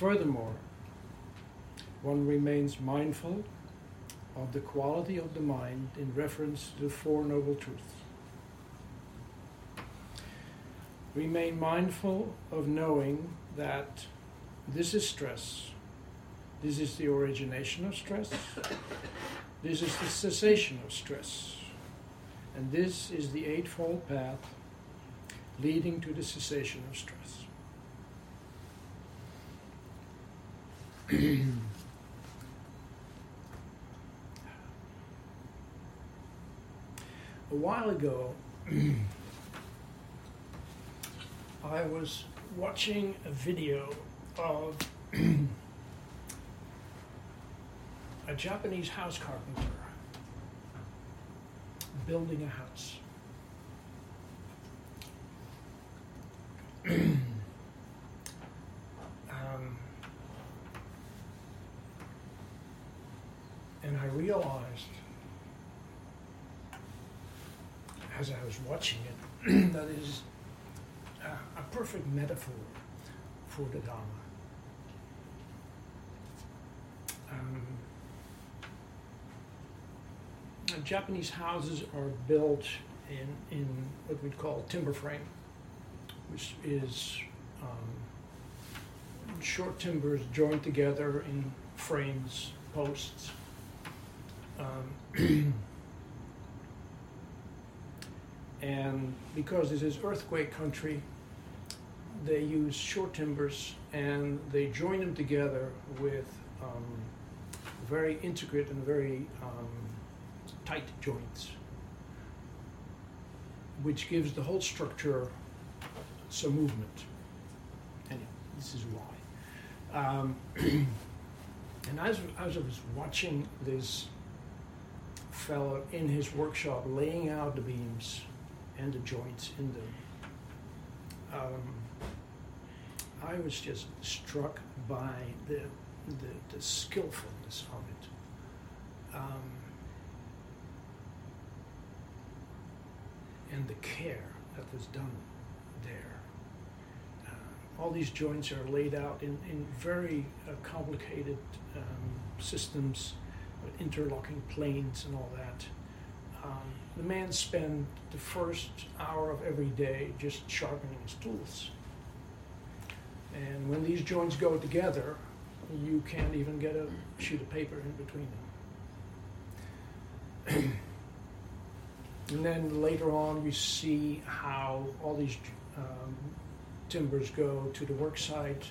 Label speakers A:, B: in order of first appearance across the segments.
A: Furthermore, one remains mindful of the quality of the mind in reference to the Four Noble Truths. Remain mindful of knowing that this is stress, this is the origination of stress, this is the cessation of stress, and this is the Eightfold Path leading to the cessation of stress. A while ago, I was watching a video of a Japanese house carpenter building a house. Realized as I was watching it that is a, a perfect metaphor for the Dharma. Um, Japanese houses are built in, in what we'd call timber frame, which is um, short timbers joined together in frames, posts. Um, and because this is earthquake country, they use short timbers and they join them together with um, very intricate and very um, tight joints, which gives the whole structure some movement. Anyway, this is why. Um, and as, as I was watching this fellow in his workshop laying out the beams and the joints in them, um, I was just struck by the, the, the skillfulness of it. Um, and the care that was done there. Uh, all these joints are laid out in, in very uh, complicated um, systems interlocking planes and all that. Um, the man spent the first hour of every day just sharpening his tools. And when these joints go together, you can't even get a sheet of paper in between them. And then later on, we see how all these um, timbers go to the work site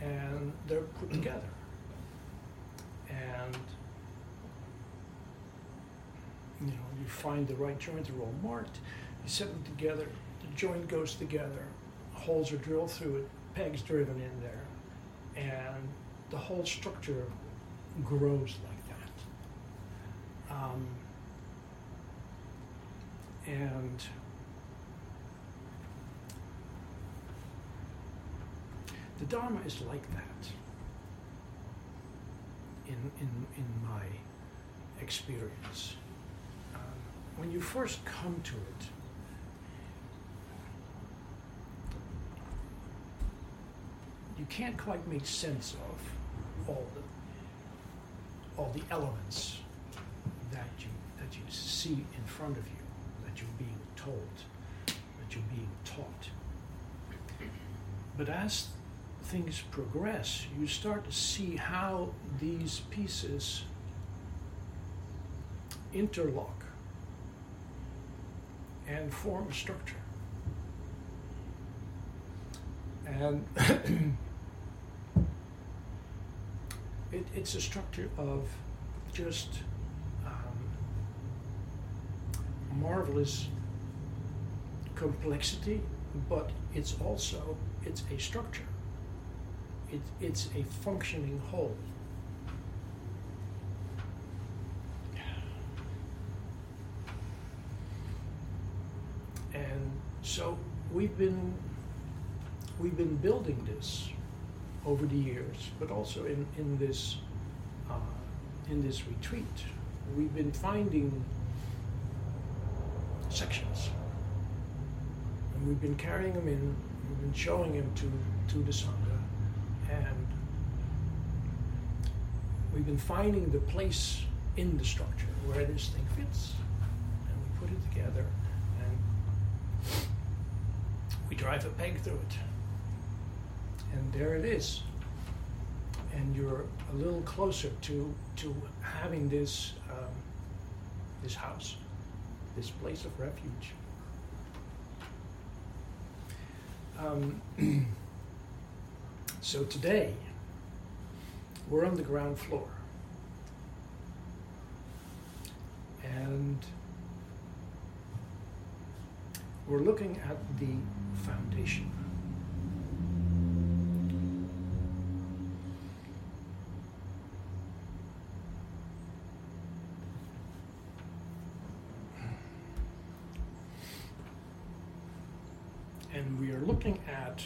A: and they're put together. And you know, you find the right joint, they're all marked, you set them together, the joint goes together, holes are drilled through it, pegs driven in there, and the whole structure grows like that. Um, and the Dharma is like that in, in, in my experience. When you first come to it, you can't quite make sense of all the all the elements that you that you see in front of you that you're being told, that you're being taught. But as things progress, you start to see how these pieces interlock and form a structure. And it, it's a structure of just um, marvelous complexity, but it's also it's a structure. it, it's a functioning whole. And so we've been we've been building this over the years, but also in, in this uh, in this retreat, we've been finding sections, and we've been carrying them in. We've been showing them to to the sangha, and we've been finding the place in the structure where this thing fits, and we put it together, drive a peg through it and there it is. And you're a little closer to to having this um, this house, this place of refuge. Um, so today, we're on the ground floor, and we're looking at the foundation. and we are looking at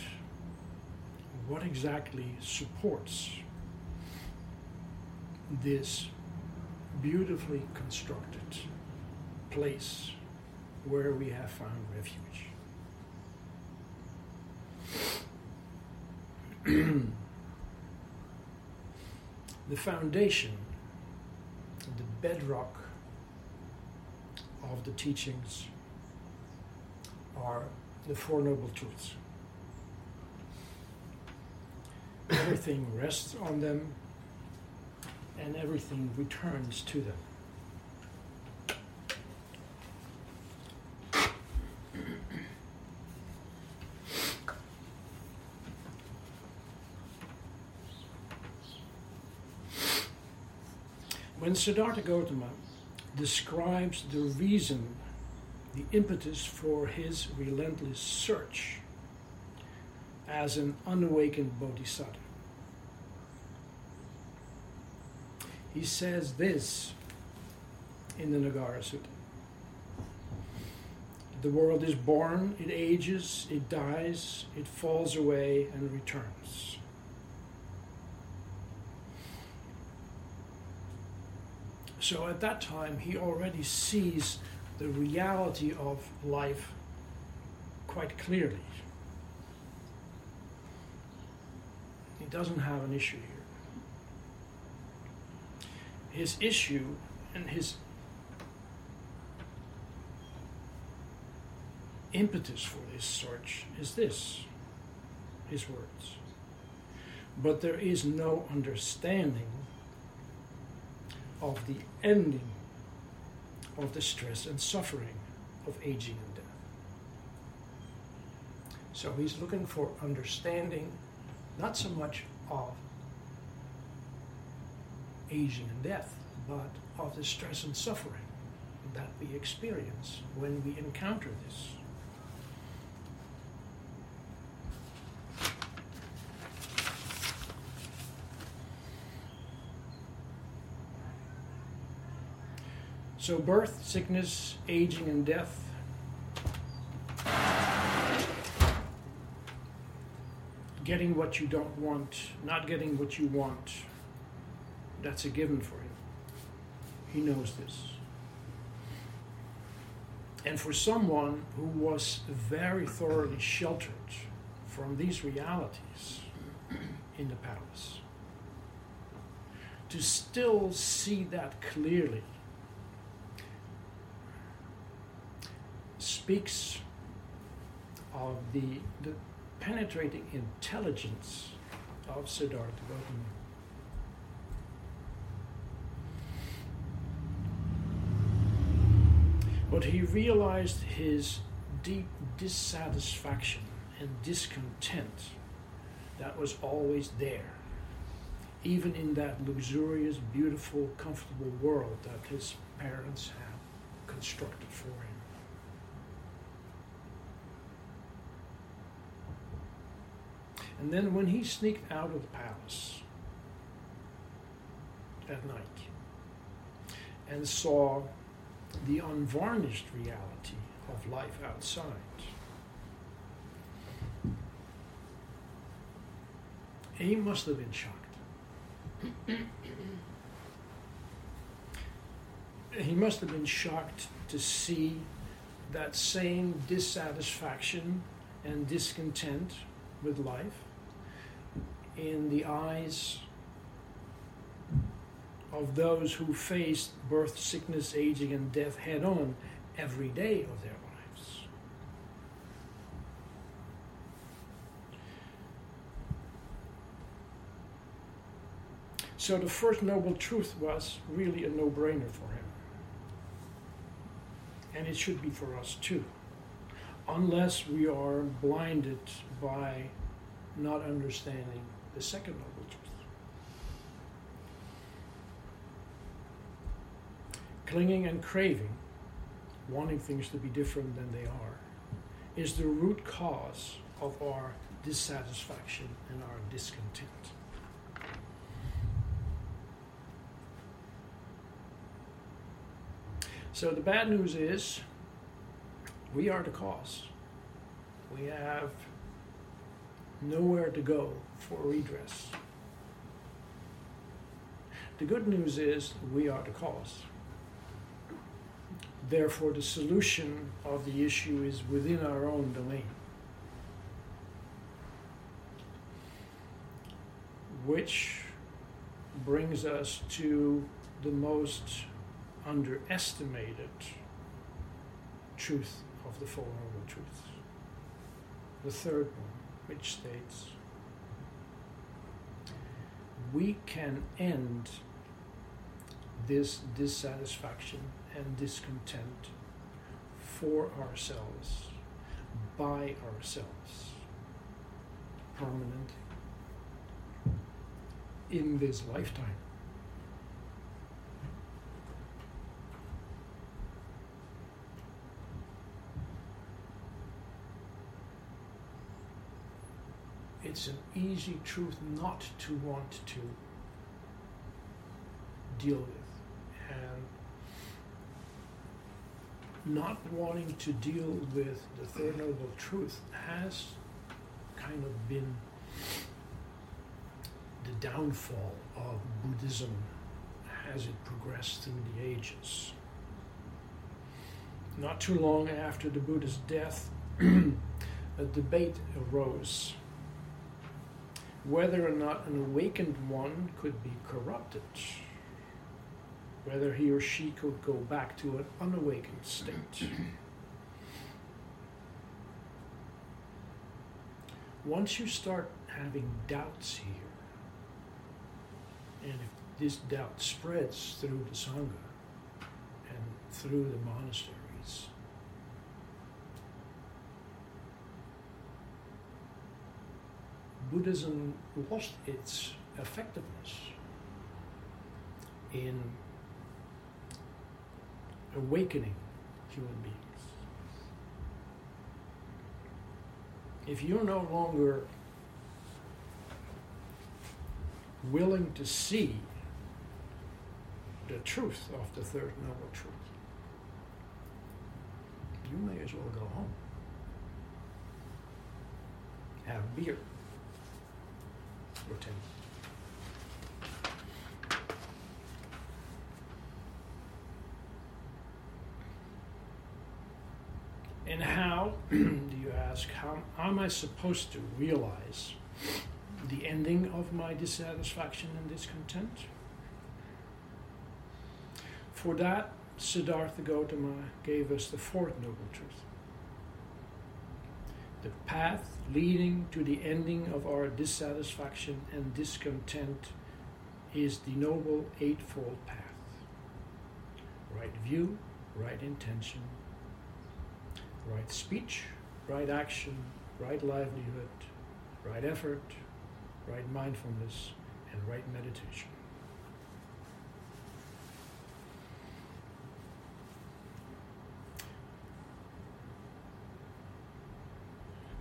A: what exactly supports this beautifully constructed place where we have found refuge. the foundation, the bedrock of the teachings are the Four Noble Truths. everything rests on them and everything returns to them. When Siddhartha Gautama describes the reason the impetus for his relentless search as an unawakened bodhisattva. He says this in the Nagara Sutta. The world is born, it ages, it dies, it falls away and returns. So at that time, he already sees the reality of life quite clearly. He doesn't have an issue here. His issue and his impetus for this search is this his words. But there is no understanding of the ending of the stress and suffering of aging and death. So he's looking for understanding, not so much of aging and death, but of the stress and suffering that we experience when we encounter this. So, birth, sickness, aging, and death. Getting what you don't want, not getting what you want, that's a given for him. He knows this. And for someone who was very thoroughly sheltered from these realities in the palace, to still see that clearly speaks of the, the penetrating intelligence of Siddhartha Gautama. But he realized his deep dissatisfaction and discontent that was always there, even in that luxurious, beautiful, comfortable world that his parents had constructed for him. And then when he sneaked out of the palace at night and saw the unvarnished reality of life outside, he must have been shocked. he must have been shocked to see that same dissatisfaction and discontent with life in the eyes of those who face birth, sickness, aging, and death head on every day of their lives. So the first noble truth was really a no brainer for him. And it should be for us too, unless we are blinded by not understanding the second noble truth. Clinging and craving, wanting things to be different than they are, is the root cause of our dissatisfaction and our discontent. So the bad news is we are the cause. We have nowhere to go for redress. The good news is we are the cause. Therefore, the solution of the issue is within our own domain, which brings us to the most underestimated truth of the Four Noble Truths. The third one, which states, we can end this dissatisfaction and discontent for ourselves, by ourselves, permanently, in this lifetime. It's an easy truth not to want to deal with. And not wanting to deal with the Third Noble Truth has kind of been the downfall of Buddhism as it progressed through the ages. Not too long after the Buddha's death, a debate arose whether or not an awakened one could be corrupted, whether he or she could go back to an unawakened state. Once you start having doubts here, and if this doubt spreads through the Sangha and through the monastery, Buddhism lost its effectiveness in awakening human beings. If you're no longer willing to see the truth of the Third Noble Truth, you may as well go home. Have beer. And how, do you ask, how, am I supposed to realize the ending of my dissatisfaction and discontent? For that, Siddhartha Gautama gave us the fourth noble truth. The path leading to the ending of our dissatisfaction and discontent is the noble eightfold path right view, right intention, right speech, right action, right livelihood, right effort, right mindfulness, and right meditation.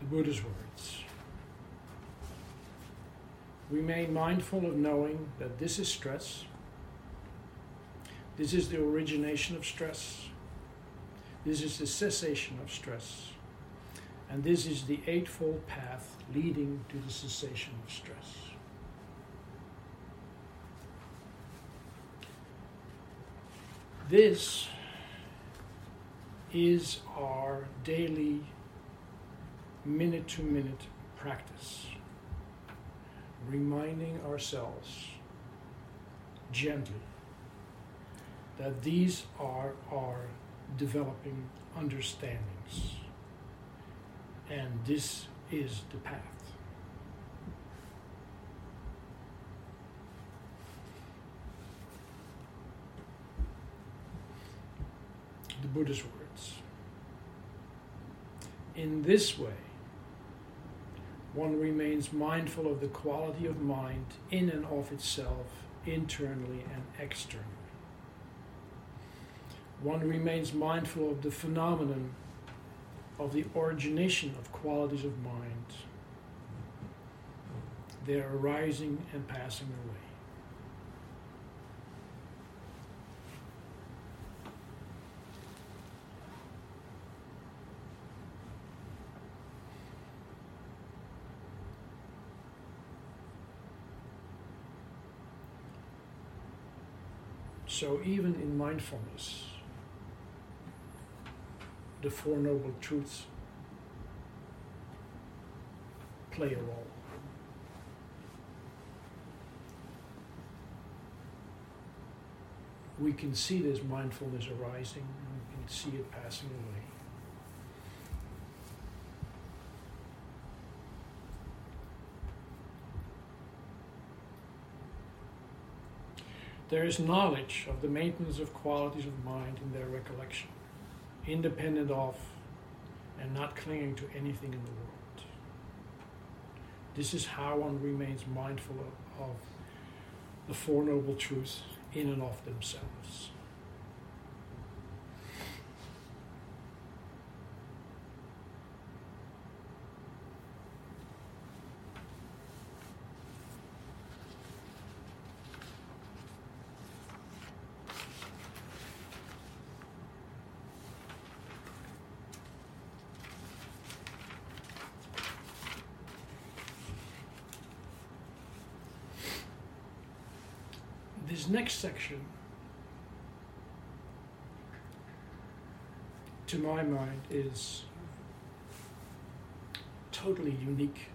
A: The Buddha's words. Remain mindful of knowing that this is stress. This is the origination of stress. This is the cessation of stress. And this is the Eightfold Path leading to the cessation of stress. This is our daily minute to minute practice, reminding ourselves gently that these are our developing understandings, and this is the path. The Buddha's words. In this way, one remains mindful of the quality of mind in and of itself, internally and externally. One remains mindful of the phenomenon of the origination of qualities of mind, their arising and passing away. So, even in mindfulness, the Four Noble Truths play a role. We can see this mindfulness arising, we can see it passing away. There is knowledge of the maintenance of qualities of mind in their recollection, independent of and not clinging to anything in the world. This is how one remains mindful of, of the Four Noble Truths in and of themselves. this next section, to my mind, is totally unique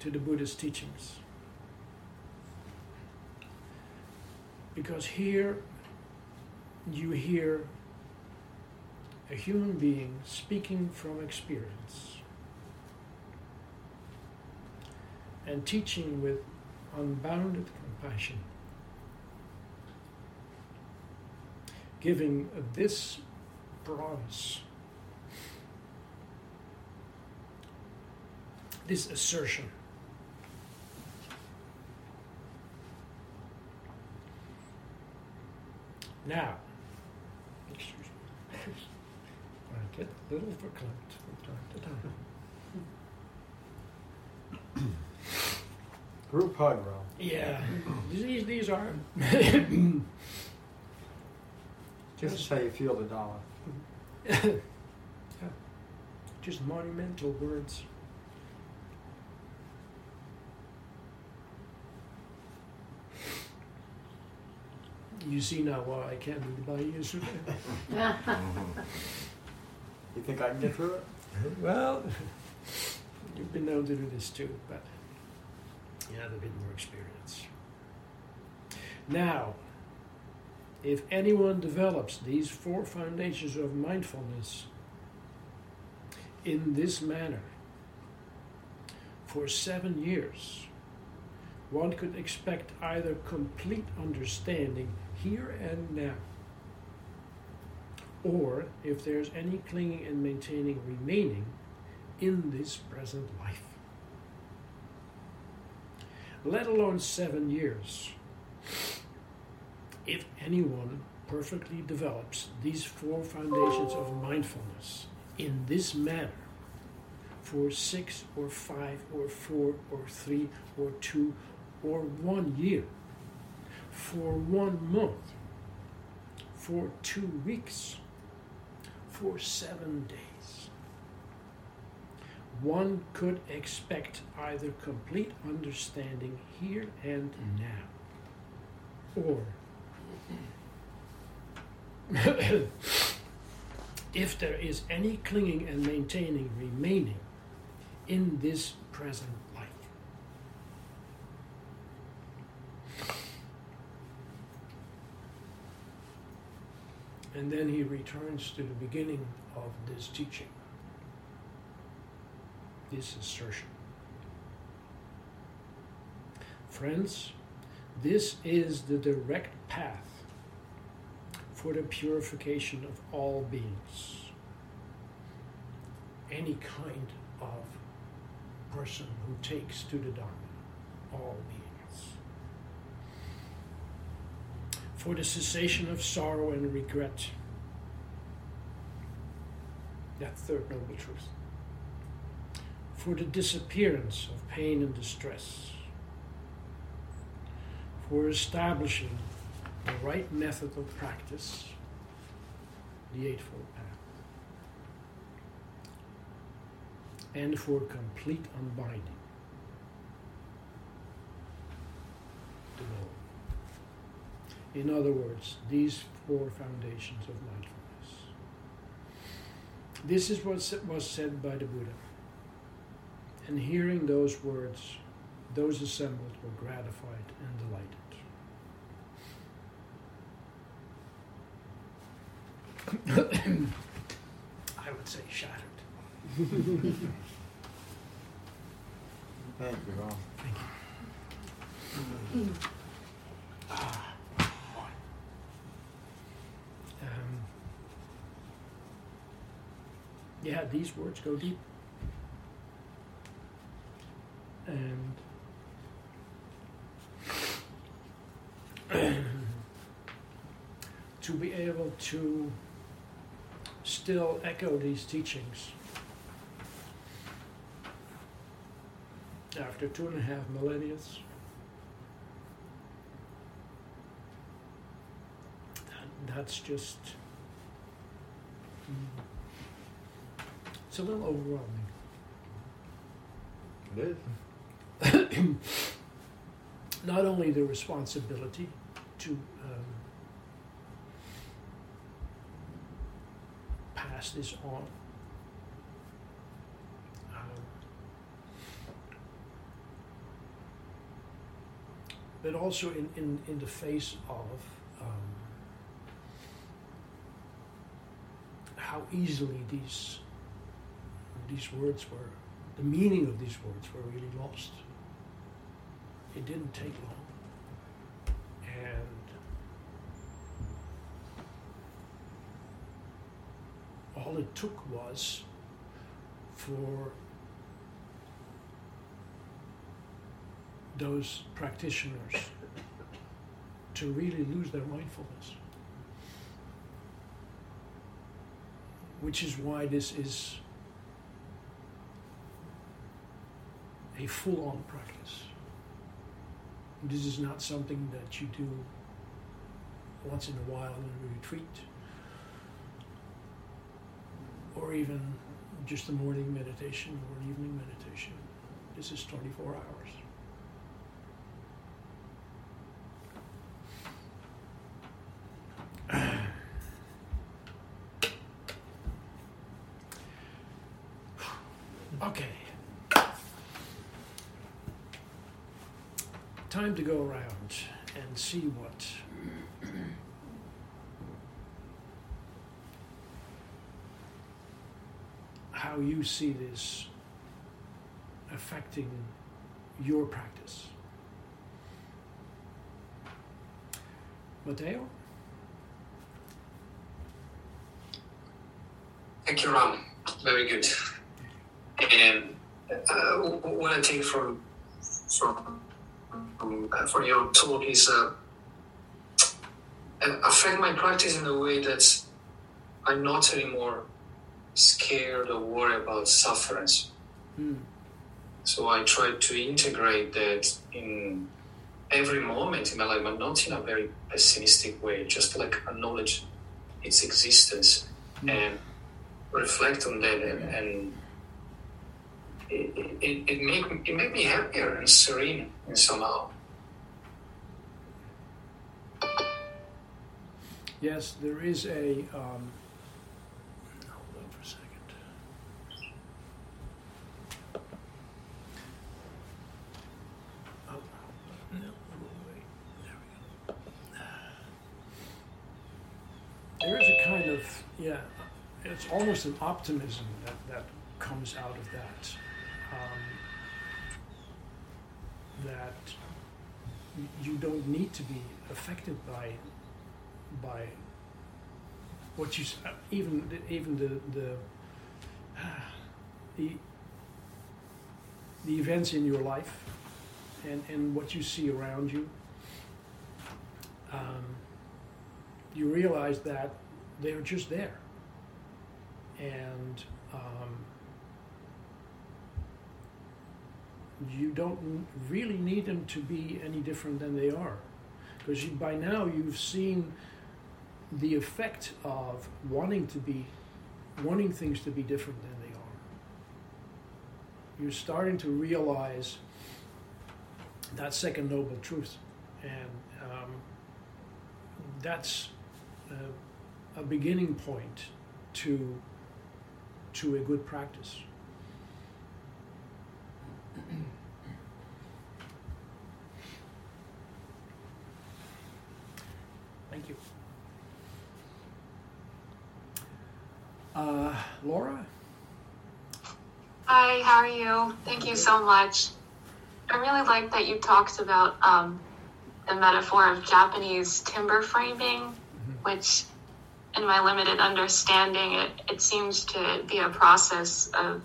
A: to the Buddhist teachings. Because here you hear a human being speaking from experience and teaching with unbounded compassion. Giving this promise, this assertion. Now, excuse me, I get a little verklempt from time to time.
B: Group hug, Ron.
A: Yeah, these, these are
B: This is how you feel the dollar.
A: yeah. just monumental words. You see now why I can't read by ears.
B: You think I can get through it?
A: well, you've been known to do this too, but you have a bit more experience. Now, if anyone develops these four foundations of mindfulness in this manner for seven years, one could expect either complete understanding here and now, or if there's any clinging and maintaining remaining in this present life. Let alone seven years if anyone perfectly develops these four foundations of mindfulness in this manner for six or five or four or three or two or one year, for one month, for two weeks, for seven days. One could expect either complete understanding here and now, or if there is any clinging and maintaining remaining in this present life. And then he returns to the beginning of this teaching, this assertion. Friends, this is the direct path for the purification of all beings. Any kind of person who takes to the Dharma, all beings. For the cessation of sorrow and regret, that third noble truth. For the disappearance of pain and distress. For establishing the right method of practice, the Eightfold Path, and for complete unbinding. In other words, these four foundations of mindfulness. This is what was said by the Buddha. And hearing those words, those assembled were gratified and delighted. I would say shattered.
B: Thank you, Ron.
A: Thank you. Ah. Um, yeah, these words go deep. And to be able to still echo these teachings after two and a half millennia. That, that's just. mm, It's a little overwhelming.
B: It is.
A: Not only the responsibility to um, pass this on. um, but also in, in, in the face of um, how easily these these words were, the meaning of these words were really lost. It didn't take long. And all it took was for those practitioners to really lose their mindfulness. Which is why this is a full on practice. This is not something that you do once in a while in a retreat or even just a morning meditation or an evening meditation. This is 24 hours. okay. Time to go around and see what how see this affecting your practice. Matteo?
C: Thank you, Ram. Very good. And uh, what I take from from, from, uh, your talk is uh, affect my practice in a way that I'm not anymore scared or worried about sufferance.
A: Hmm.
C: So I try to integrate that in every moment in my life, but not in a very pessimistic way, just like acknowledge its existence
A: Mm.
C: and reflect on that and, and it, it, it make it made me happier and serene and somehow.
A: Yes, there is a. Um, hold on for a second. Oh, no, wait. There we go. There is a kind of yeah, it's almost an optimism that that comes out of that. Um, that you don't need to be affected by by what you uh, even even the the the, the events in your life and, and what you see around you um, you realize that they're just there. And um, you don't really need them to be any different than they are. Because by now you've seen the effect of wanting to be wanting things to be different than they are. You're starting to realize that second noble truth. And um, that's a, a beginning point to to a good practice thank you uh, Laura
B: Hi, how are you? Thank you so much. I really like that you talked about um, the metaphor of Japanese timber framing, which, in my limited understanding, it, it seems to be a process of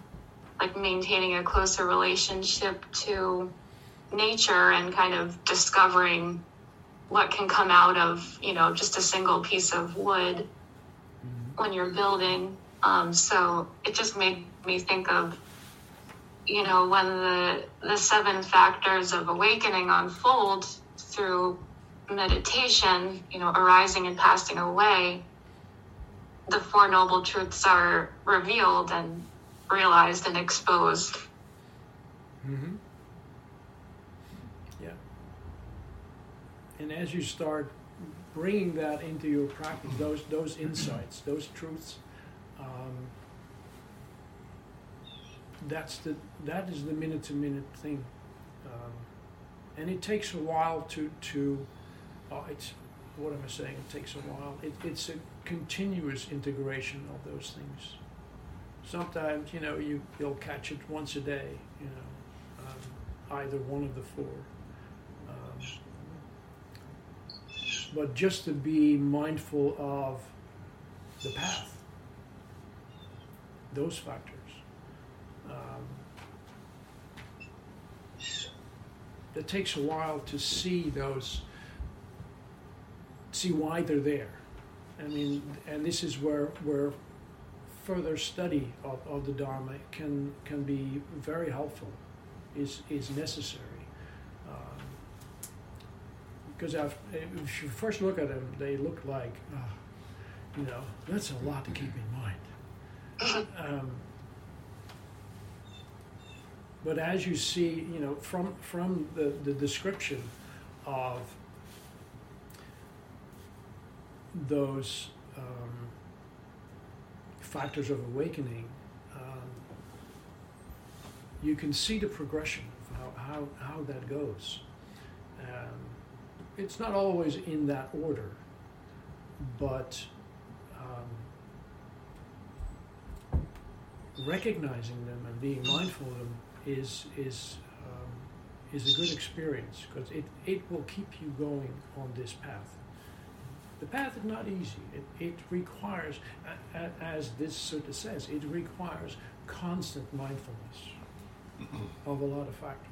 B: like maintaining a closer relationship to nature and kind of discovering what can come out of you know just a single piece of wood when you're building. Um, so it just made me think of you know when the the seven factors of awakening unfold through meditation you know arising and passing away the four noble truths are revealed and realized and exposed
A: Mm-hmm. Yeah. And as you start bringing that into your practice, those those insights, those truths, um, that's the that is the minute to minute thing, um, and it takes a while to to. Oh, it's what am I saying? It takes a while. It, it's a continuous integration of those things. Sometimes you know you you'll catch it once a day. You know um, either one of the four. Um, but just to be mindful of the path, those factors. Um, it takes a while to see those, see why they're there. I mean, and this is where where further study of, of the Dharma can can be very helpful, is is necessary. Um, because I've, if you first look at them, they look like, uh, you know, that's a lot to keep in mind. Um, but as you see, you know, from from the, the description of those um, factors of awakening, um, you can see the progression of how, how, how that goes. Um, it's not always in that order, but um, recognizing them and being mindful of them is is um, is a good experience because it, it will keep you going on this path. The path is not easy. It, it requires, as this sutta says, it requires constant mindfulness of a lot of factors.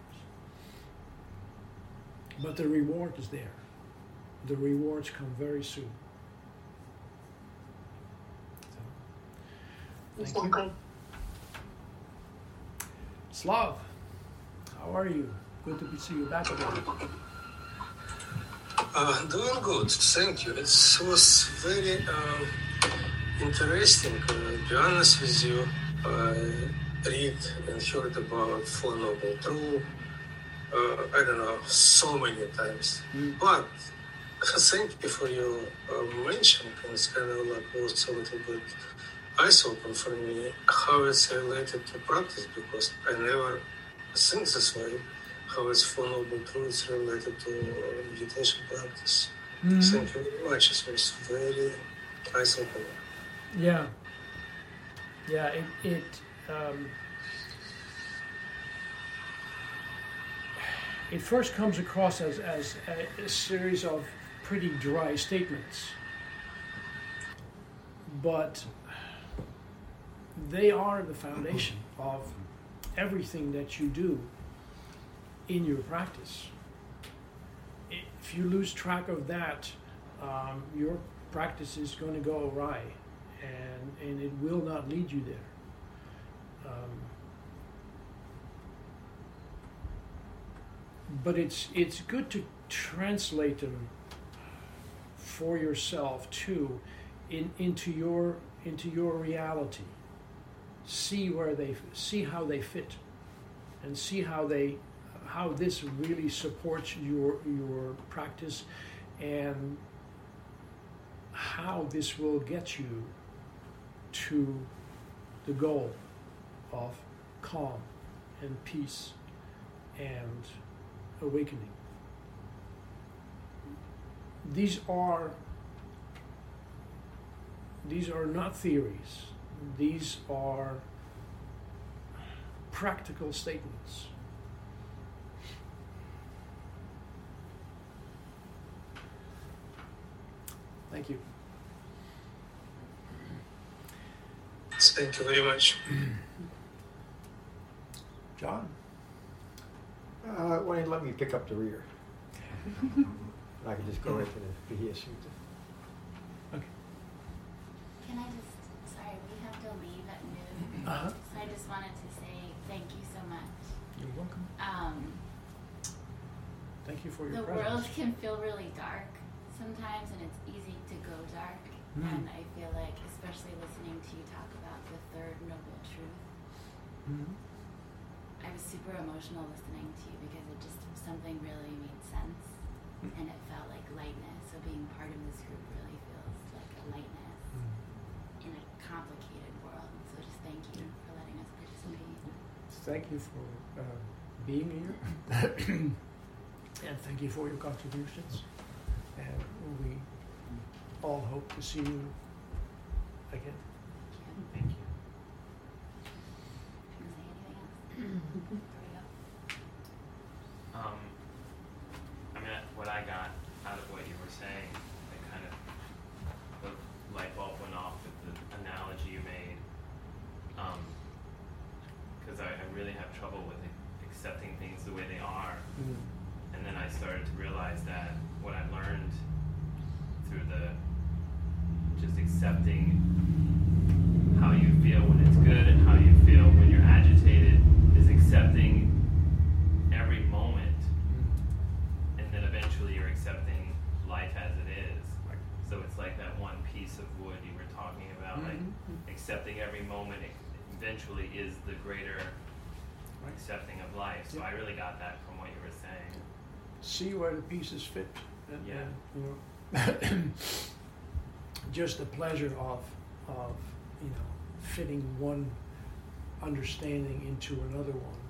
A: But the reward is there. The rewards come very soon. So, thank you. Slav, how are you? Good to see you back again.
D: Uh, doing good, thank you. It was very um, interesting. Uh, to be honest with you, I read and heard about Four Noble. Uh, I don't know, so many times. But thank you for your uh, mention. It's kind of like was a little bit eyes open for me how it's related to practice because I never think this way. How it's Four Noble Truths related to meditation practice. Thank you very much. It was very opening.
A: Yeah. Yeah, it, it um, it first comes across as, as a, a series of pretty dry statements. But they are the foundation of everything that you do in your practice. If you lose track of that, um, your practice is going to go awry and, and it will not lead you there. Um, but it's it's good to translate them for yourself too in, into your into your reality see where they see how they fit and see how they how this really supports your your practice and how this will get you to the goal of calm and peace and awakening. These are these are not theories. These are practical statements. Thank you.
D: Thank you very much.
A: John?
E: Uh, why don't you let me pick up the rear? I can just go right to the Bahia's Sutta.
A: Okay.
F: Can I just, sorry, we have to leave at noon.
A: Uh-huh.
F: So I just wanted to say thank you so much.
A: You're welcome.
F: Um,
A: Thank you for your
F: the
A: presence.
F: world can feel really dark sometimes, and it's easy to go dark.
A: Mm.
F: And I feel like, especially listening to you talk about the third noble truth,
A: Mhm.
F: I was super emotional listening to you because it just something really made sense,
A: Mm.
F: and it felt like lightness. So being part of this group really feels like a lightness
A: Mm.
F: in a complicated world. So just thank you for letting us participate.
A: Thank you for uh, being here. and thank you for your contributions. And we all hope to see you again.
F: Thank you. Can I say anything else? there we go.
G: Um, I mean, what I got out of what you were saying, it kind of, the light bulb went off with the analogy you made. Um, cause I, I really have trouble with accepting things the way they are. And then I started to realize that what I learned through the just accepting how you feel when it's good and how you feel when you're agitated is accepting every moment and then eventually you're accepting life as it is.
A: Right.
G: So it's like that one piece of wood you were talking about, like
A: Mhm.
G: accepting every moment eventually is the greater
A: Right.
G: accepting of life. So
A: Yeah.
G: I really got that from what you were saying.
A: See where the pieces fit. And,
G: Yeah.
A: and, you know, just the pleasure of, of, you know, fitting one understanding into another one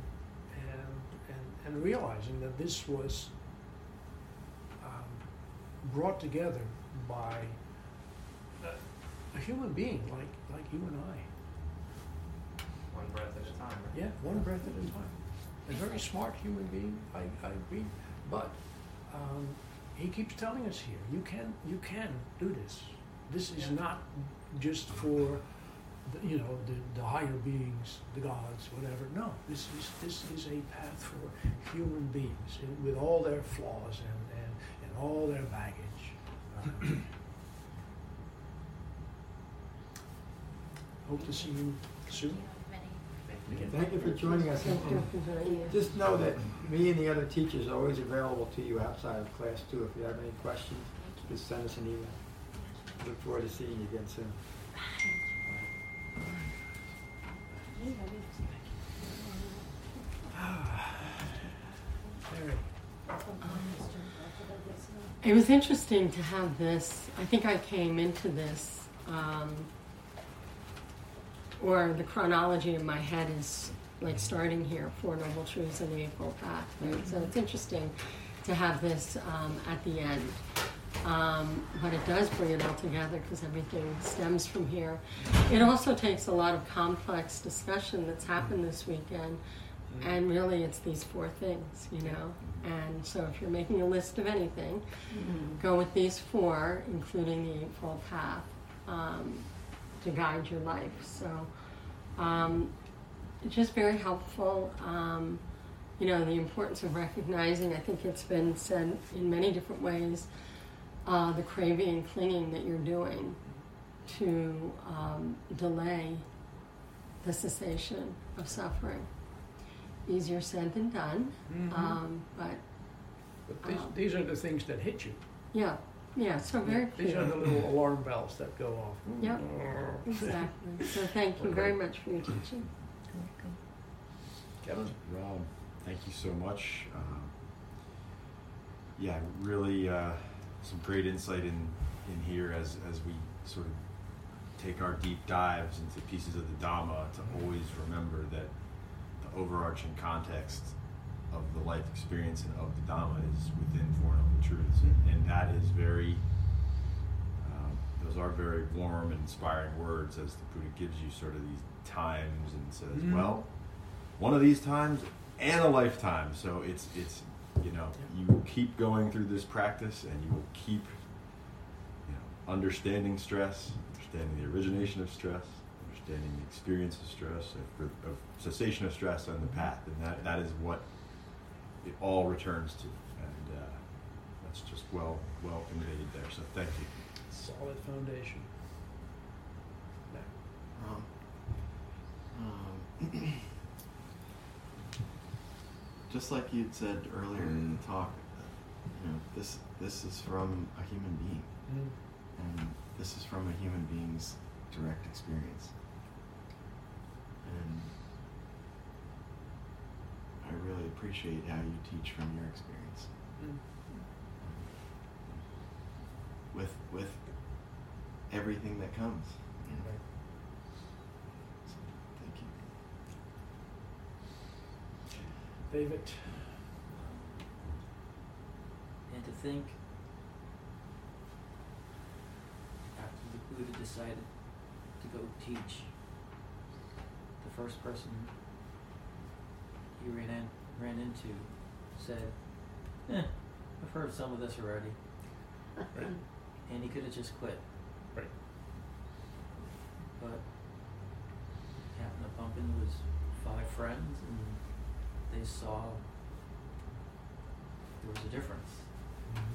A: and, and, and realizing that this was um, brought together by a, a human being like, like you and I.
G: One breath at a time. right?
A: Yeah, one breath at a time. A very smart human being, I, I agree. But um, he keeps telling us here, you can you can do this. This is
G: Yeah.
A: not just for the, you know the, the higher beings, the gods, whatever. No, this is this is a path for human beings with all their flaws and, and, and all their baggage. Uh, hope to see you soon.
G: Thank
H: you for joining us. and-
I: Thank you for joining us.
H: Just know that me and the other teachers are always available to you outside of class too. If you have any questions, just send us an email. Look forward to seeing you again soon.
I: It was interesting to have this. I think I came into this, um, or the chronology in my head is like starting here Four Noble Truths and the Eightfold Path, right? So it's interesting to have this um, at the end. Um, but it does bring it all together because everything stems from here. It also takes a lot of complex discussion that's happened this weekend, and really it's these four things, you know. And so if you're making a list of anything, go with these four, including the Eightfold Path, um, to guide your life. So um, it's just very helpful. Um, you know, the importance of recognizing, I think it's been said in many different ways, uh, the craving and clinging that you're doing to um, delay the cessation of suffering. Easier said than done,
A: Mhm.
I: um, but
A: but these,
I: Um,
A: these are the things that hit you.
I: yeah, yeah, so very
A: These are the little alarm bells that go off.
I: Yep. Exactly. So thank you very much for your teaching.
A: Kevin?
J: Rob, thank you so much. Um, yeah, really uh, some great insight in, in here as, as we sort of take our deep dives into pieces of the Dhamma to always remember that the overarching context of the life experience and of the Dhamma is within Four Noble Truths. And, and that is very, um, those are very warm and inspiring words as the Buddha gives you sort of these times and says,
A: Mhm.
J: well, one of these times and a lifetime. So it's it's you know you will keep going through this practice and you will keep you know understanding stress, understanding the origination of stress, understanding the experience of stress, of, of cessation of stress on the path, and that that is what it all returns to, and uh, that's just well well conveyed there. So thank you.
A: Solid foundation.
K: Um, um, just like you'd said earlier in the talk, you know, this this is from a human being,
A: Mm.
K: and this is from a human being's direct experience. And I really appreciate how you teach from your experience.
A: Mm.
K: With with everything that comes. you know.
A: Right.
K: So, thank you.
A: David?
L: And to think, after the Buddha decided to go teach, the first person he ran in, ran into said, "Eh, I've heard some of this already,"
A: Right.
L: and he could have just quit,
A: Right.
L: but happened to bump into his five friends, and they saw there was a difference. And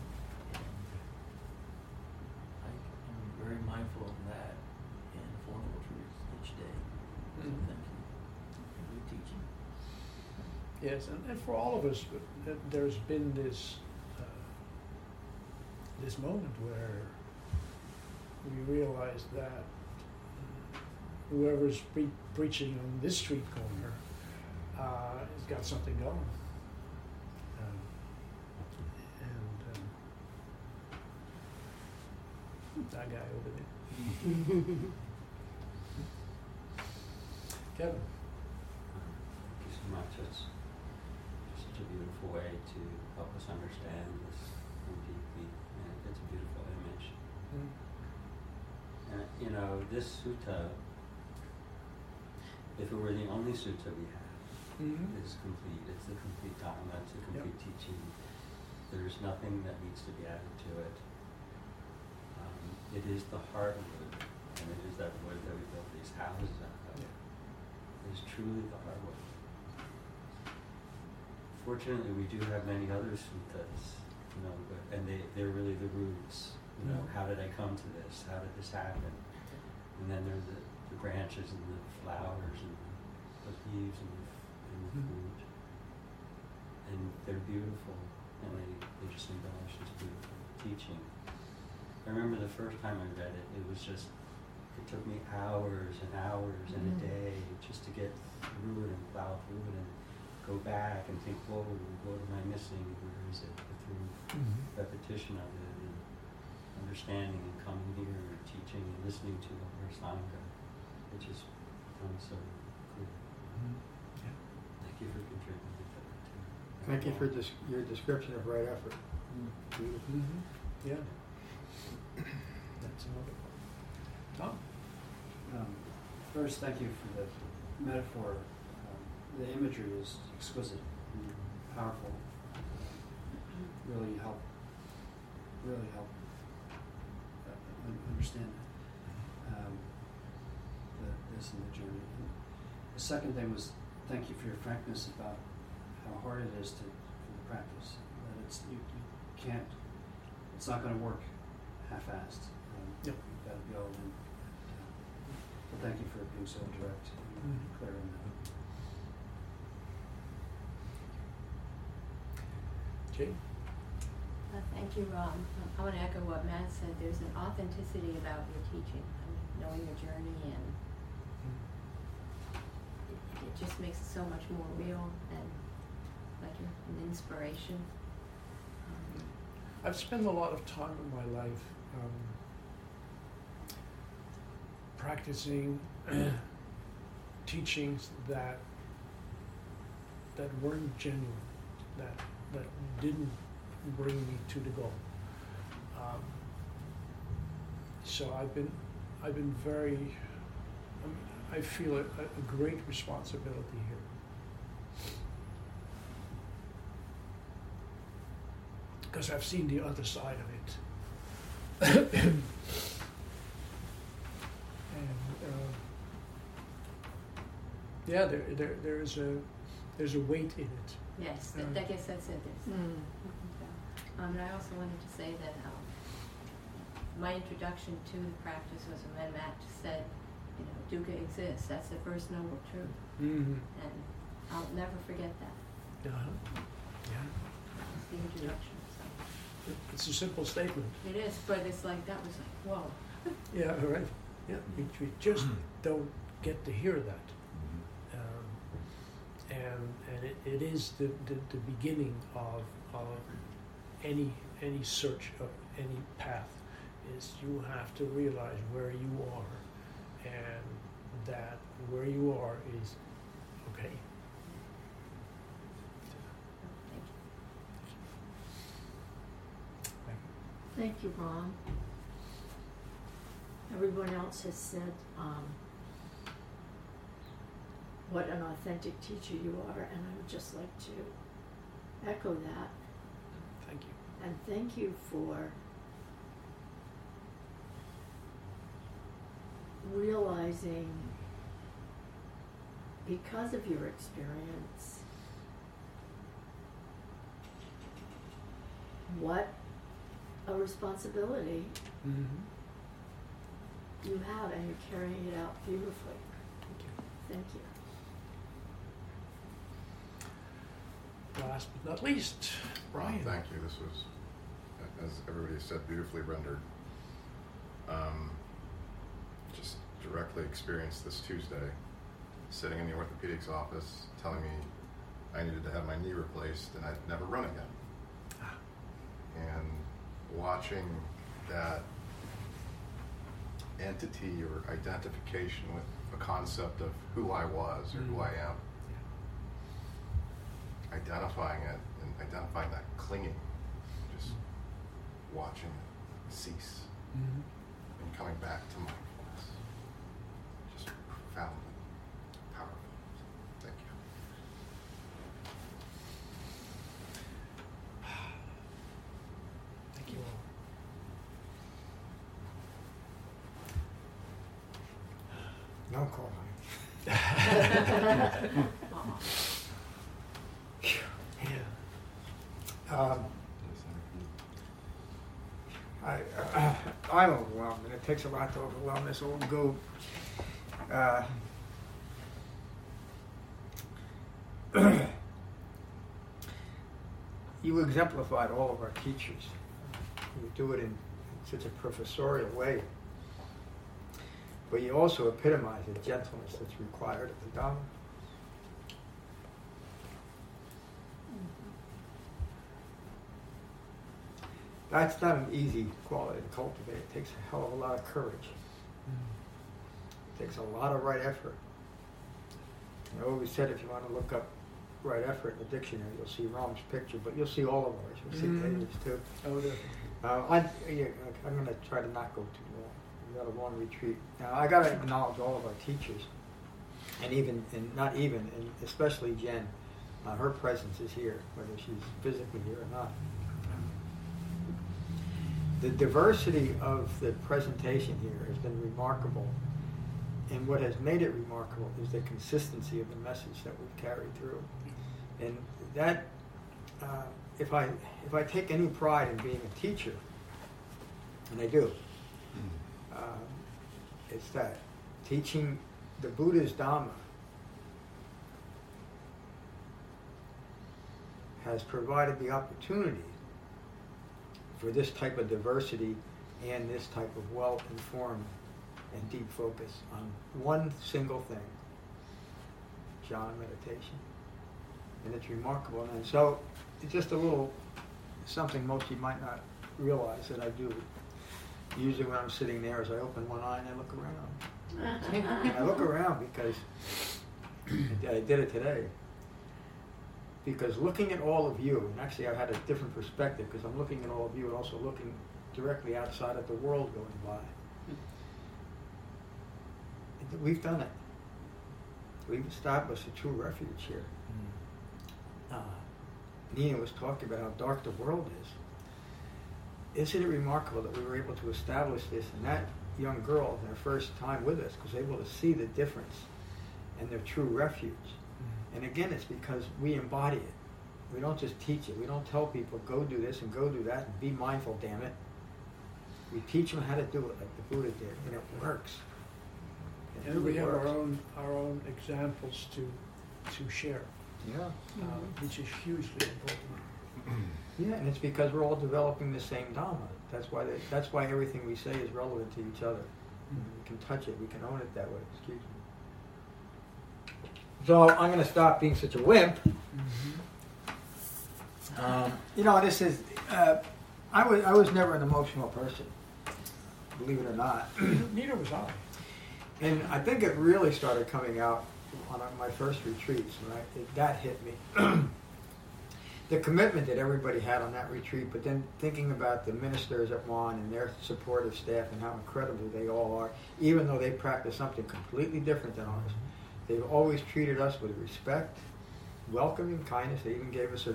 L: I am very mindful of that in Four Noble Truths each day. So
A: Mhm.
L: thank you for teaching.
A: Yes, and, and for all of us, uh, there's been this uh, this moment where we realize that uh, whoever's pre- preaching on this street corner uh, has got something going. Um, and um, that guy over there, Kevin.
M: Thank you so much. It's such a beautiful way to help us understand this more deeply, and it's a beautiful image.
A: Mm.
M: And you know, this sutta, if it were the only sutta we have,
A: Mhm.
M: is complete. It's the complete Dhamma. It's the complete teaching. There's nothing that needs to be added to it. Um, it is the heartwood, and it is that wood that we built these houses out of. It is truly the hardwood. Fortunately, we do have many other suttas, you know, but, and they, they're really the roots. You know,
A: Mhm.
M: how did I come to this? How did this happen? And then there are the, the branches and the flowers and the leaves and the, and the
A: Mhm.
M: And they're beautiful, and they, they just embellish this beautiful teaching. I remember the first time I read it, it was just, it took me hours and hours and a
I: Mm.
M: day just to get through it and plow through it and go back and think, whoa, what am I missing? Where is it? But through
A: Mhm.
M: repetition of it and understanding and coming here and teaching and listening to our Sangha, it just becomes so clear.
A: Mhm. Yeah.
M: Thank you for contributing to that too.
H: Thank you for dis- your description of right effort. Beautiful.
A: Mhm. Yeah. That's another one. Tom?
N: Um, first, thank you for the metaphor. Um, the imagery is exquisite, and powerful. Really help. Really help uh, understand um, the, this and the journey. And the second thing was thank you for your frankness about how hard it is to for the practice. That it's you, you can't. It's not going to work half-assed. Um,
A: Yep.
N: You've got to be all in. Uh, But thank you for being so direct and
A: Mhm.
N: clear on that.
A: Jane?
I: Uh, Thank you, Ron. Um, I want to echo what Matt said. There's an authenticity about your teaching, I mean, knowing your journey, and it, just makes it so much more real and like an inspiration. Um,
A: I've spent a lot of time in my life um, practicing teachings that that weren't genuine, that that didn't bring me to the goal. Um, so I've been I've been very I feel a, a a great responsibility here. because I've seen the other side of it. and uh, yeah, there, there, there is a there's a weight in it.
I: Yes,
A: Um,
I: I guess that's it. There's,
A: Mm.
I: Um, and I also wanted to say that um, my introduction to the practice was when Matt said, you know, dukkha exists. That's the first noble truth,
A: Mm-hmm.
I: and I'll never forget that.
A: Uh-huh. Yeah,
I: It's the introduction. So
A: it's a simple statement.
I: it is, but it's like that was like whoa.
A: Yeah, right. Yeah, we, we just don't get to hear that. Um, and and it, it is the, the, the beginning of, of any any search of any path is you have to realize where you are and that where you are is okay.
I: Thank you.
O: Thank you, Ron. Everyone else has said um, what an authentic teacher you are, and I would just like to echo that.
A: Thank you.
O: And thank you for realizing, because of your experience, what a responsibility
A: Mm-hmm.
O: you have, and you're carrying it out beautifully.
A: Thank you.
O: Thank you.
A: Last but not least, Brian.
P: Thank you. This was, as everybody said, beautifully rendered. Um, just directly experienced this Tuesday, sitting in the orthopedics office, telling me I needed to have my knee replaced and I'd never run again. And watching that entity or identification with a concept of who I was or who I am identifying it and identifying that clinging, just watching it cease
A: Mhm.
P: and coming back to mindfulness. Just profoundly powerful. Thank you.
A: Thank you all.
H: No call.
A: Yeah.
H: Um, I, uh, I'm overwhelmed, and it takes a lot to overwhelm this old goat. Uh, you exemplified all of our teachers. You do it in such a professorial way. But you also epitomize the gentleness that's required of the Dhamma. That's not an easy quality to cultivate. It takes a hell of a lot of courage. It takes a lot of right effort. I always said if you want to look up right effort in the dictionary, you'll see Ram's picture, but you'll see all of ours. You'll see
A: Mhm.
H: David's too.
A: Oh, definitely.
H: Uh, I, yeah, I'm going to try to not go too long. We've got a long retreat. Now I got to acknowledge all of our teachers, and even and not even and especially Jen. Uh, her presence is here, whether she's physically here or not. The diversity of the presentation here has been remarkable, and what has made it remarkable is the consistency of the message that we've carried through, and that. Uh, if I if I take any pride in being a teacher, and I do, um, it's that teaching the Buddha's Dharma has provided the opportunity for this type of diversity and this type of well-informed and deep focus on one single thing, jhana meditation. And it's remarkable. And so it's just a little something most of you might not realize that I do. Usually when I'm sitting there, as I open one eye and I look around. I look around because I did it today. Because looking at all of you, and actually I've had a different perspective because I'm looking at all of you and also looking directly outside at the world going by. We've done it. We've established a true refuge here. Uh, Nina was talking about how dark the world is. Isn't it remarkable that we were able to establish this and that young girl, their first time with us, was able to see the difference and their true refuge. And again, it's because we embody it. We don't just teach it. We don't tell people, go do this and go do that and be mindful, damn it. We teach them how to do it like the Buddha did, and it works. It
A: And we have our own, our own examples to, to share.
H: Yeah.
A: uh, Which is hugely important.
H: Yeah, and it's because we're all developing the same Dhamma. That's why they, that's why everything we say is relevant to each other. We can touch it. We can own it that way. Excuse me. So I'm going to stop being such a wimp. Um, you know, this is. Uh, I was I was never an emotional person, believe it or not.
A: Neither was I.
H: And I think it really started coming out on my first retreats, I, it, that hit me. the commitment that everybody had on that retreat, but then thinking about the ministers at Juan and their supportive staff and how incredible they all are, even though they practice something completely different than ours. They've always treated us with respect, welcoming kindness. They even gave us a,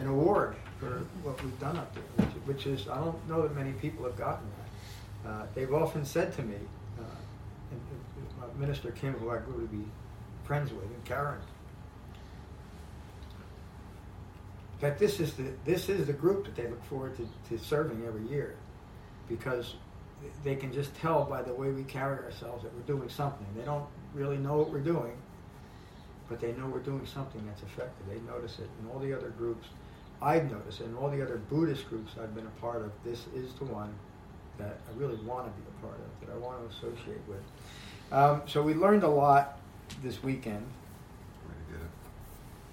H: an award for what we've done up there, which, which is, I don't know that many people have gotten that. Uh, they've often said to me, uh, and, and, uh, Minister Kim, who I grew to be friends with, and Karen, that this is the this is the group that they look forward to, to serving every year, because they can just tell by the way we carry ourselves that we're doing something. They don't really know what we're doing, but they know we're doing something that's effective. They notice it. And all the other groups, I've noticed. And all the other Buddhist groups I've been a part of, this is the one that I really want to be a part of, that I want to associate with. Um, so we learned a lot this weekend.
P: Way to get it.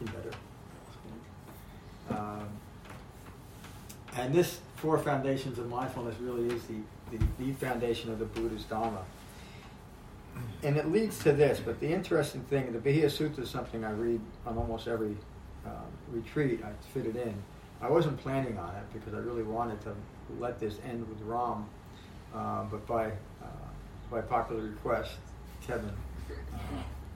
H: You better. Um, and this four foundations of mindfulness really is the, the, the foundation of the Buddha's Dharma. And it leads to this, but the interesting thing, the Bahia Sutta is something I read on almost every um, retreat. I fit it in. I wasn't planning on it because I really wanted to let this end with Ram, uh, but by uh, by popular request, Kevin, uh,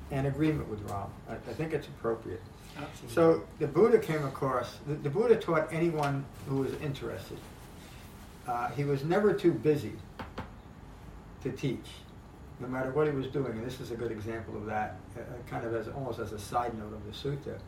H: and agreement with Ram, I, I think it's appropriate.
A: Absolutely.
H: So the Buddha came across, the, the Buddha taught anyone who was interested. Uh, he was never too busy to teach, no matter what he was doing. And this is a good example of that, uh, kind of as almost as a side note of the sutta.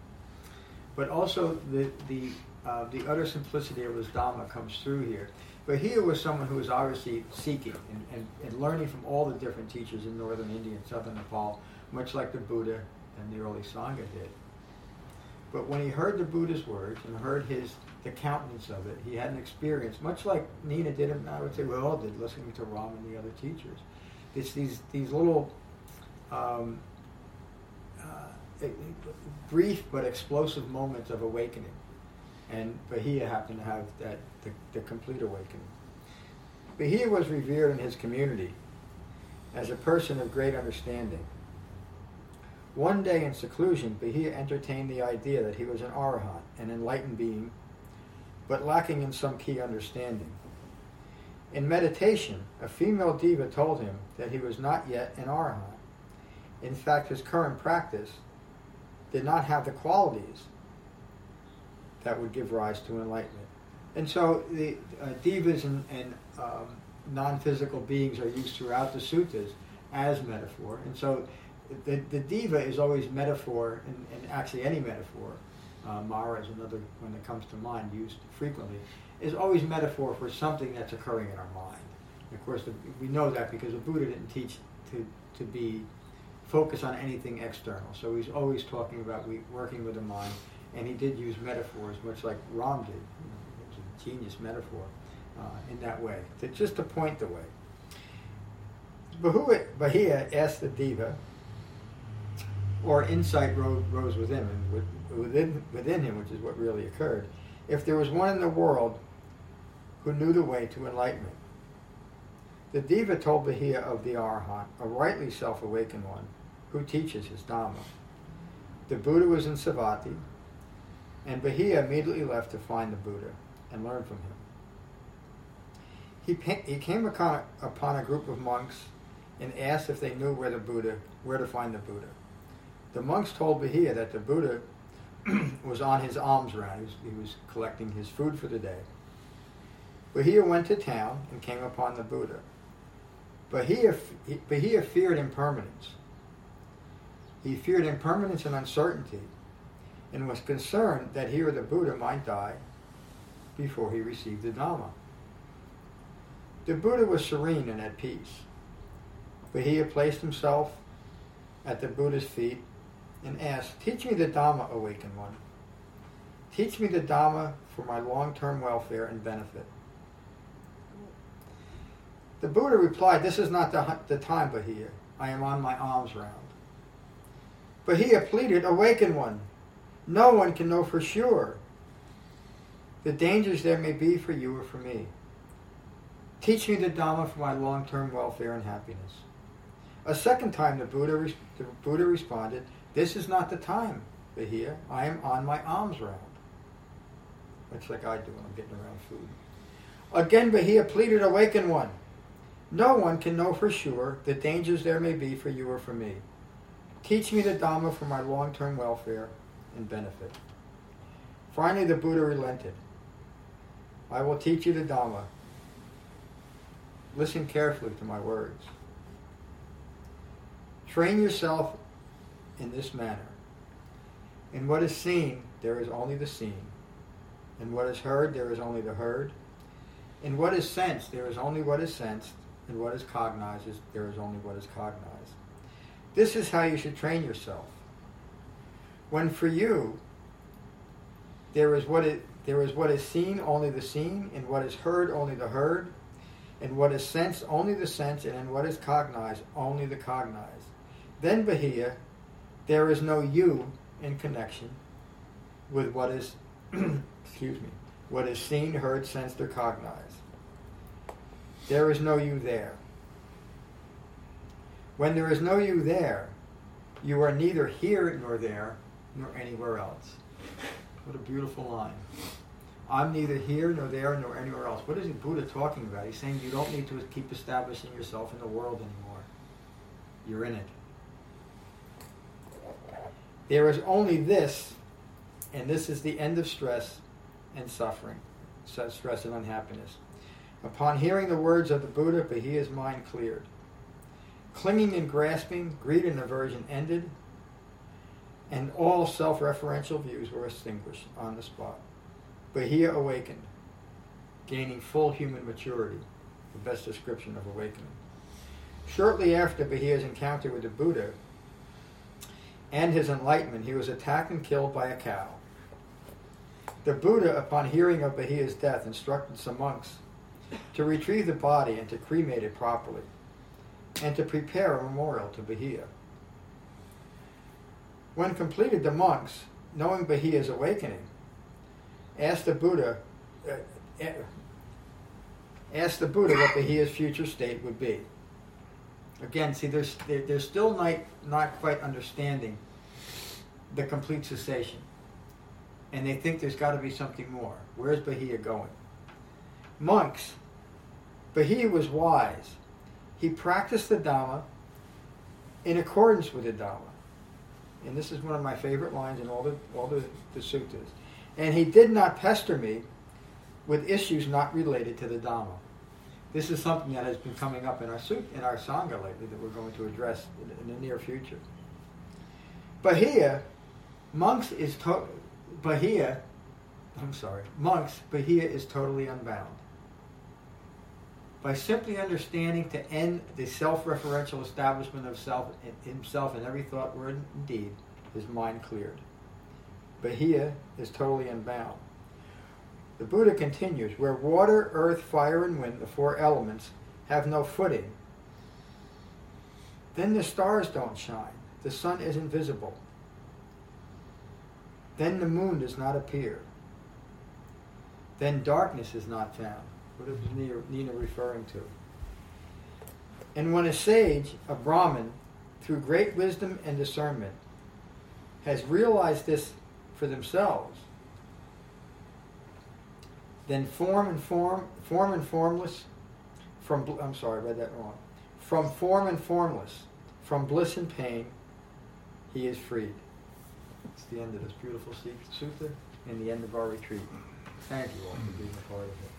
H: But also the the uh, the utter simplicity of his Dhamma comes through here. But here was someone who was obviously seeking and, and, and learning from all the different teachers in northern India and southern Nepal, much like the Buddha and the early Sangha did. But when he heard the Buddha's words and heard his the countenance of it, he had an experience, much like Nina did, and I would say we all did, listening to Ram and the other teachers. It's these these little um, uh, brief but explosive moments of awakening, and Bahia happened to have that the, the complete awakening. Bahia was revered in his community as a person of great understanding. One day in seclusion, Bahia entertained the idea that he was an arahant, an enlightened being, but lacking in some key understanding. In meditation, a female deva told him that he was not yet an arahant. In fact, his current practice did not have the qualities that would give rise to enlightenment. And so the uh, devas and, and um, non-physical beings are used throughout the suttas as metaphor. And so the, the deva is always metaphor, and, and actually any metaphor, uh, Mara is another one that comes to mind, used frequently, is always metaphor for something that's occurring in our mind. And of course, the, we know that because the Buddha didn't teach to, to be focused on anything external. So he's always talking about we, working with the mind, and he did use metaphors, much like Ram did. You know, it was a genius metaphor uh, in that way, to, just to point the way. Bahia asked the deva, or insight rose, within him, within, within him, which is what really occurred, if there was one in the world who knew the way to enlightenment. The Deva told Bahia of the Arhat, a rightly self-awakened one, who teaches his Dhamma. The Buddha was in Savatthi, and Bahia immediately left to find the Buddha and learn from him. He, he came upon a group of monks and asked if they knew where the Buddha, where to find the Buddha. The monks told Bahia that the Buddha was on his alms round. He was, he was collecting his food for the day. Bahia went to town and came upon the Buddha. Bahia, Bahia feared impermanence. He feared impermanence and uncertainty and was concerned that he or the Buddha might die before he received the Dhamma. The Buddha was serene and at peace. Bahia placed himself at the Buddha's feet and asked, Teach me the Dhamma, awakened one. Teach me the Dhamma for my long-term welfare and benefit. The Buddha replied, This is not the, the time, Bahia. I am on my alms round. Bahia pleaded, Awaken one. No one can know for sure the dangers there may be for you or for me. Teach me the Dhamma for my long-term welfare and happiness. A second time the Buddha, the Buddha responded, This is not the time, Bahia. I am on my alms round. Much like I do when I'm getting around food. Again Bahia pleaded, Awaken one. No one can know for sure the dangers there may be for you or for me. Teach me the Dhamma for my long-term welfare and benefit. Finally the Buddha relented. I will teach you the Dhamma Listen carefully to my words. Train yourself in this manner. In what is seen, there is only the seen. In what is heard, there is only the heard. In what is sensed, there is only what is sensed. In what is cognized, there is only what is cognized. This is how you should train yourself. When for you, there is what it, there is what is seen, only the seen, and what is heard, only the heard, and what is sensed, only the sense, and in what is cognized, only the cognized. Then, Bahia, there is no you in connection with what is, excuse me, what is seen, heard, sensed, or cognized. There is no you there. When there is no you there, you are neither here nor there, nor anywhere else. What a beautiful line. I'm neither here nor there nor anywhere else. What is the Buddha talking about? He's saying you don't need to keep establishing yourself in the world anymore. You're in it. There is only this, and this is the end of stress and suffering, stress and unhappiness. Upon hearing the words of the Buddha, Bahia's mind cleared. Clinging and grasping, greed and aversion ended, and all self-referential views were extinguished on the spot. Bahia awakened, gaining full human maturity, the best description of awakening. Shortly after Bahia's encounter with the Buddha and his enlightenment, he was attacked and killed by a cow. The Buddha, upon hearing of Bahia's death, instructed some monks to retrieve the body and to cremate it properly, and to prepare a memorial to Bahia. When completed, the monks, knowing Bahia's awakening, asked the Buddha, uh, asked the Buddha what Bahia's future state would be. Again, see, there's they're still not not quite understanding the complete cessation, and they think there's got to be something more. Where's Bahia going? Monks, Bahia was wise. He practiced the Dhamma in accordance with the Dhamma. And this is one of my favorite lines in all the all the, the suttas. And he did not pester me with issues not related to the Dhamma. This is something that has been coming up in our sut, in our sangha lately that we're going to address in, in the near future. Bahia, monks is to, Bahia, I'm sorry, monks, Bahia is totally unbound. By simply understanding to end the self-referential establishment of self in himself in every thought, word, and deed, his mind cleared. Bahia is totally unbound. The Buddha continues, where water, earth, fire, and wind, the four elements, have no footing, then the stars don't shine, the sun is invisible, then the moon does not appear, then darkness is not found. What is Nina referring to? And when a sage, a Brahmin, through great wisdom and discernment, has realized this for themselves, then form and form, form and formless, from I'm sorry, I read that wrong. From form and formless, from bliss and pain, he is freed. It's the end of this beautiful sutta and the end of our retreat. Thank you all for being a part of it.